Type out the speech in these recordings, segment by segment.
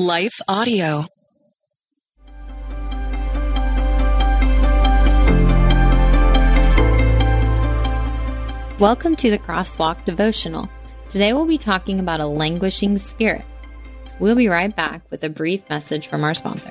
Life Audio. Welcome to the Crosswalk Devotional. Today we'll be talking about a languishing spirit. We'll be right back with a brief message from our sponsor.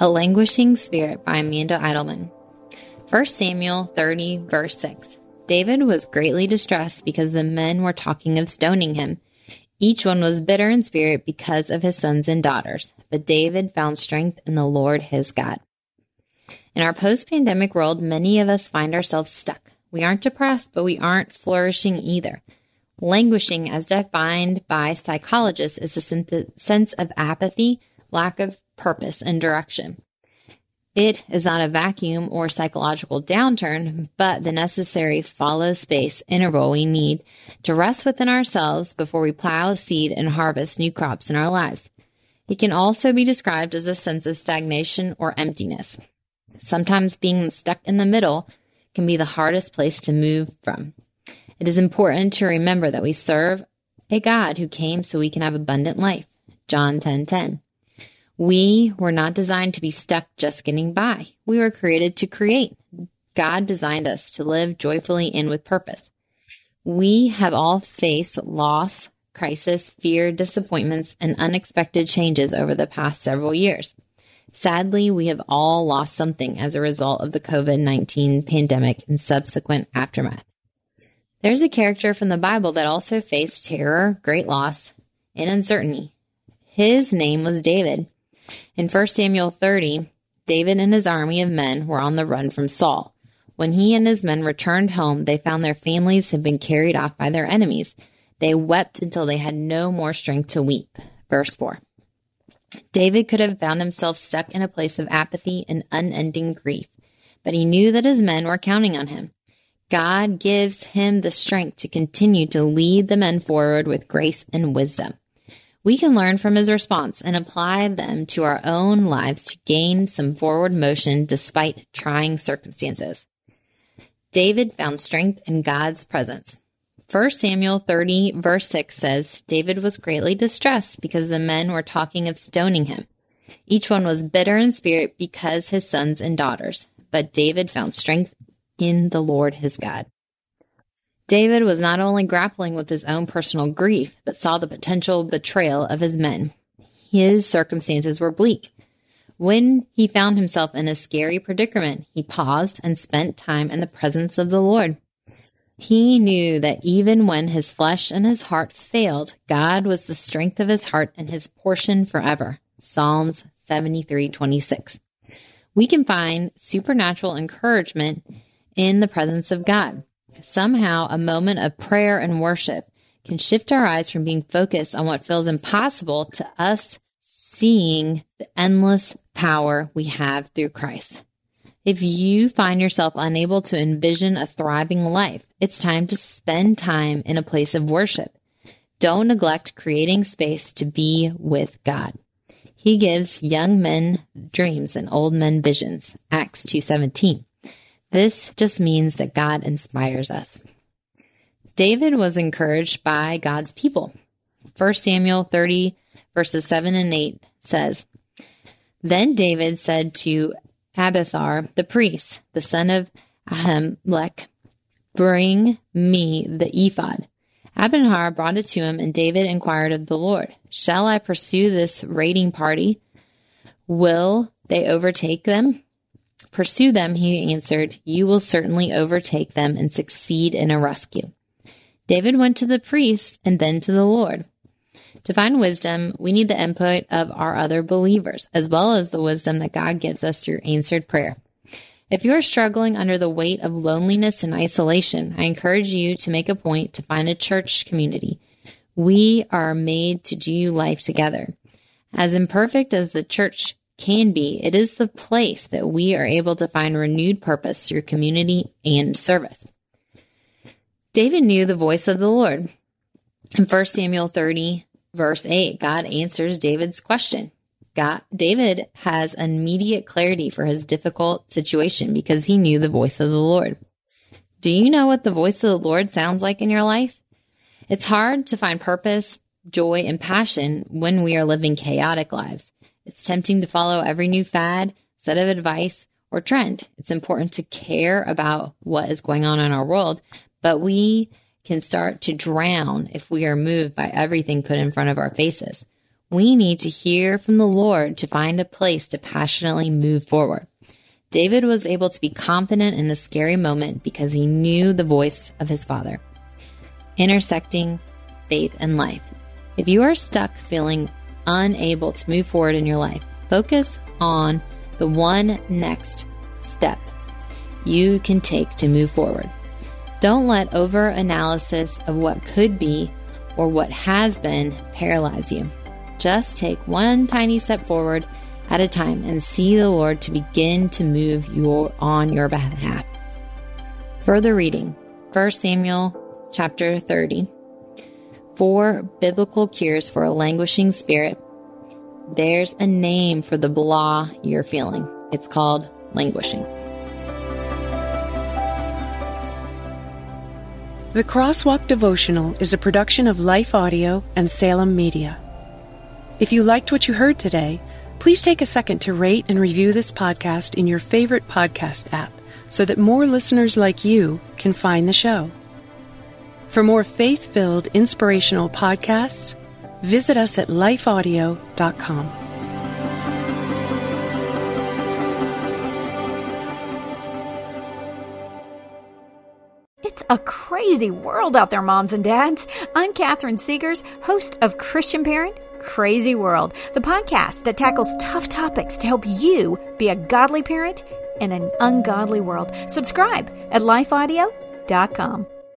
A Languishing Spirit by Amanda Idleman. 1 Samuel 30, verse 6. David was greatly distressed because the men were talking of stoning him. Each one was bitter in spirit because of his sons and daughters, but David found strength in the Lord his God. In our post pandemic world, many of us find ourselves stuck. We aren't depressed, but we aren't flourishing either. Languishing, as defined by psychologists, is a sense of apathy, lack of purpose and direction. It is not a vacuum or psychological downturn, but the necessary follow space interval we need to rest within ourselves before we plow, seed, and harvest new crops in our lives. It can also be described as a sense of stagnation or emptiness. Sometimes being stuck in the middle can be the hardest place to move from. It is important to remember that we serve a God who came so we can have abundant life. John 10:10. 10, 10. We were not designed to be stuck just getting by. We were created to create. God designed us to live joyfully and with purpose. We have all faced loss, crisis, fear, disappointments, and unexpected changes over the past several years. Sadly, we have all lost something as a result of the COVID 19 pandemic and subsequent aftermath. There's a character from the Bible that also faced terror, great loss, and uncertainty. His name was David. In 1 Samuel 30, David and his army of men were on the run from Saul. When he and his men returned home, they found their families had been carried off by their enemies. They wept until they had no more strength to weep. Verse 4. David could have found himself stuck in a place of apathy and unending grief, but he knew that his men were counting on him. God gives him the strength to continue to lead the men forward with grace and wisdom. We can learn from his response and apply them to our own lives to gain some forward motion despite trying circumstances. David found strength in God's presence. 1 Samuel 30, verse 6 says David was greatly distressed because the men were talking of stoning him. Each one was bitter in spirit because his sons and daughters, but David found strength in the Lord his God. David was not only grappling with his own personal grief, but saw the potential betrayal of his men. His circumstances were bleak. When he found himself in a scary predicament, he paused and spent time in the presence of the Lord. He knew that even when his flesh and his heart failed, God was the strength of his heart and his portion forever. Psalms 73:26. We can find supernatural encouragement in the presence of God. Somehow, a moment of prayer and worship can shift our eyes from being focused on what feels impossible to us seeing the endless power we have through Christ. If you find yourself unable to envision a thriving life, it's time to spend time in a place of worship. Don't neglect creating space to be with God. He gives young men dreams and old men visions. Acts 2:17. This just means that God inspires us. David was encouraged by God's people. 1 Samuel 30 verses 7 and 8 says, Then David said to Abiathar the priest, the son of Ahimelech, Bring me the ephod. Abiathar brought it to him, and David inquired of the Lord, Shall I pursue this raiding party? Will they overtake them? Pursue them, he answered. You will certainly overtake them and succeed in a rescue. David went to the priest and then to the Lord. To find wisdom, we need the input of our other believers, as well as the wisdom that God gives us through answered prayer. If you are struggling under the weight of loneliness and isolation, I encourage you to make a point to find a church community. We are made to do life together. As imperfect as the church can be, it is the place that we are able to find renewed purpose through community and service. David knew the voice of the Lord. In 1 Samuel 30, verse 8, God answers David's question. God, David has immediate clarity for his difficult situation because he knew the voice of the Lord. Do you know what the voice of the Lord sounds like in your life? It's hard to find purpose, joy, and passion when we are living chaotic lives. It's tempting to follow every new fad, set of advice, or trend. It's important to care about what is going on in our world, but we can start to drown if we are moved by everything put in front of our faces. We need to hear from the Lord to find a place to passionately move forward. David was able to be confident in the scary moment because he knew the voice of his father. Intersecting faith and life. If you are stuck feeling unable to move forward in your life, focus on the one next step you can take to move forward. Don't let over analysis of what could be or what has been paralyze you. Just take one tiny step forward at a time and see the Lord to begin to move your on your behalf. Further reading 1 Samuel chapter 30 four biblical cures for a languishing spirit. There's a name for the blah you're feeling. It's called languishing. The Crosswalk Devotional is a production of Life Audio and Salem Media. If you liked what you heard today, please take a second to rate and review this podcast in your favorite podcast app so that more listeners like you can find the show. For more faith filled, inspirational podcasts, visit us at lifeaudio.com. It's a crazy world out there, moms and dads. I'm Catherine Segars, host of Christian Parent Crazy World, the podcast that tackles tough topics to help you be a godly parent in an ungodly world. Subscribe at lifeaudio.com.